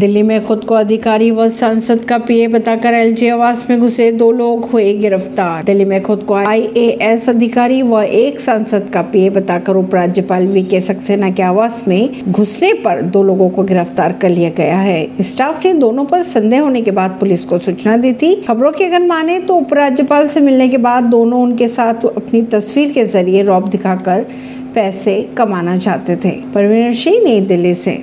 दिल्ली में खुद को अधिकारी व सांसद का पीए बताकर एलजी आवास में घुसे दो लोग हुए गिरफ़्तार। दिल्ली में खुद को आईएएस अधिकारी व एक सांसद का पीए बताकर उपराज्यपाल वी के सक्सेना के आवास में घुसने पर दो लोगों को गिरफ़्तार कर लिया गया है। स्टाफ ने दोनों पर संदेह होने के बाद पुलिस को सूचना दी थी। खबरों की अगर माने तो उपराज्यपाल से मिलने के बाद दोनों उनके साथ अपनी तस्वीर के ज़रिए रौब दिखाकर पैसे कमाना चाहते थे। परवीन सिंह नई दिल्ली से।